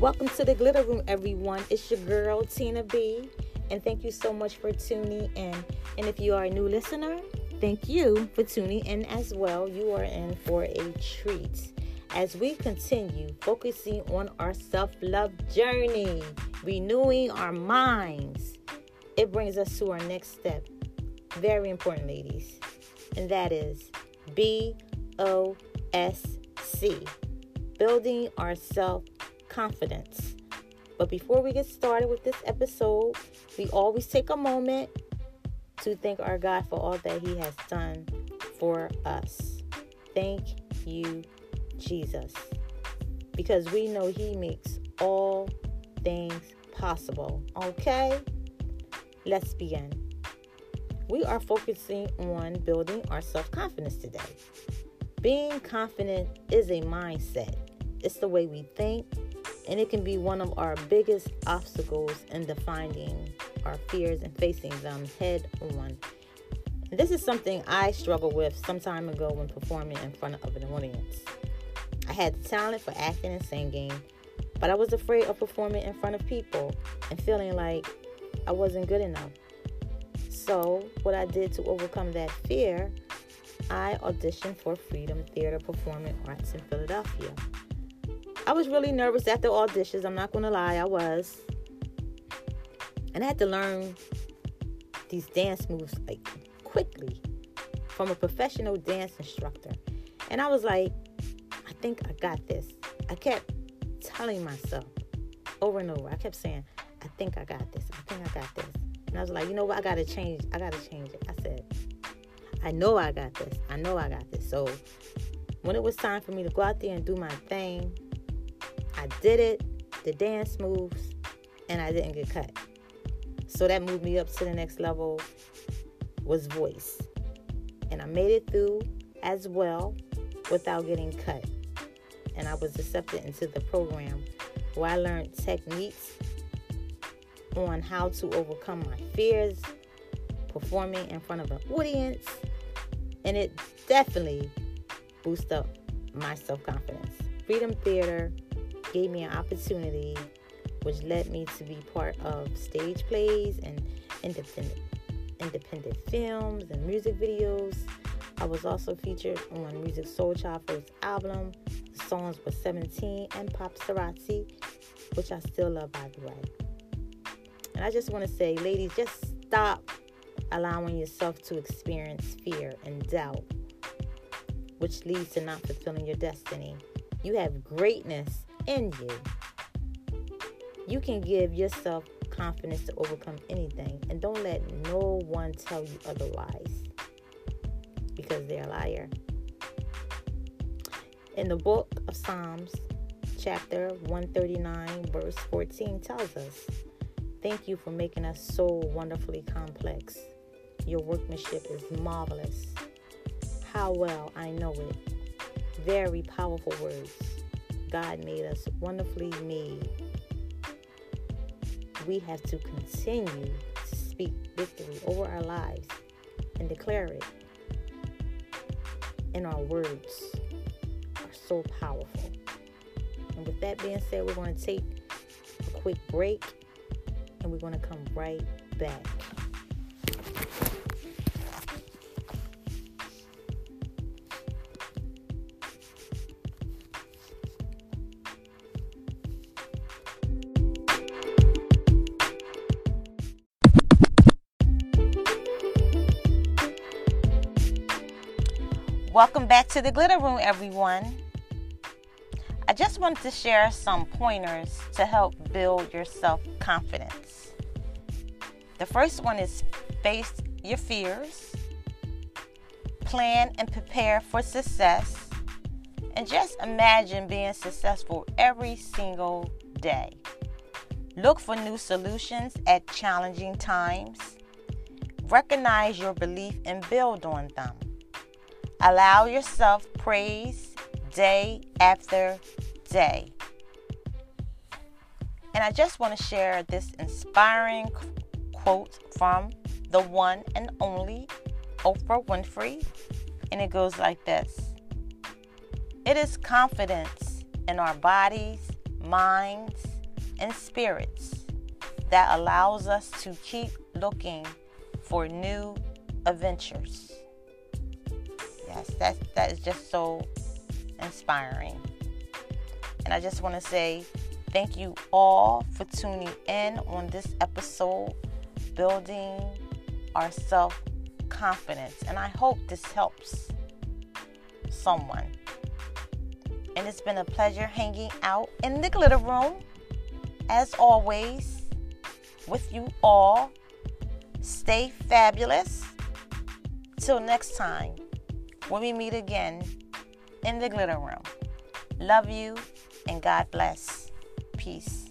Welcome to the Glitter Room, everyone. It's your girl, Tina B. And thank you so much for tuning in. And if you are a new listener, thank you for tuning in as well. You are in for a treat as we continue focusing on our self love journey, renewing our minds. It brings us to our next step. Very important, ladies. And that is B O S C, building our self confidence. But before we get started with this episode, we always take a moment to thank our God for all that He has done for us. Thank you, Jesus. Because we know He makes all things possible. Okay? Let's begin. We are focusing on building our self confidence today. Being confident is a mindset, it's the way we think and it can be one of our biggest obstacles in defining our fears and facing them head on. And this is something I struggled with some time ago when performing in front of an audience. I had talent for acting and singing, but I was afraid of performing in front of people and feeling like I wasn't good enough. So, what I did to overcome that fear, I auditioned for Freedom Theater Performing Arts in Philadelphia. I was really nervous after auditions. I'm not going to lie, I was. And I had to learn these dance moves like quickly from a professional dance instructor. And I was like, think I got this. I kept telling myself over and over. I kept saying, I think I got this. I think I got this. And I was like, you know what? I got to change. I got to change it. I said, I know I got this. I know I got this. So when it was time for me to go out there and do my thing, I did it, the dance moves, and I didn't get cut. So that moved me up to the next level was voice. And I made it through as well without getting cut. And I was accepted into the program where I learned techniques on how to overcome my fears, performing in front of an audience, and it definitely boosted up my self confidence. Freedom Theater gave me an opportunity which led me to be part of stage plays and independent independent films and music videos. I was also featured on Musiq Soulchild's album. The songs were 17 and Paparazzi, which I still love by the way. And I just want to say, ladies, just stop allowing yourself to experience fear and doubt, which leads to not fulfilling your destiny. You have greatness in you. You can give yourself confidence to overcome anything, and don't let no one tell you otherwise because they're a liar. In the book of Psalms, chapter 139, verse 14 tells us, Thank you for making us so wonderfully complex. Your workmanship is marvelous. How well I know it. Very powerful words. God made us wonderfully made, we have to continue to speak victory over our lives and declare it. And our words are so powerful. And with that being said, we're going to take a quick break and we're going to come right back. Welcome back to the Glitter Room, everyone. I just wanted to share some pointers to help build your self confidence. The first one is face your fears, plan and prepare for success, and just imagine being successful every single day. Look for new solutions at challenging times. Recognize your belief and build on them. Allow yourself praise day after day. And I just want to share this inspiring quote from the one and only Oprah Winfrey. And it goes like this It is confidence in our bodies, minds, and spirits that allows us to keep looking for new adventures. Yes, that, that is just so inspiring. And I just want to say thank you all for tuning in on this episode, Building Our Self Confidence. And I hope this helps someone. And it's been a pleasure hanging out in the glitter room, as always, with you all. Stay fabulous. Till next time, when we meet again in the glitter room. Love you and God bless. Peace.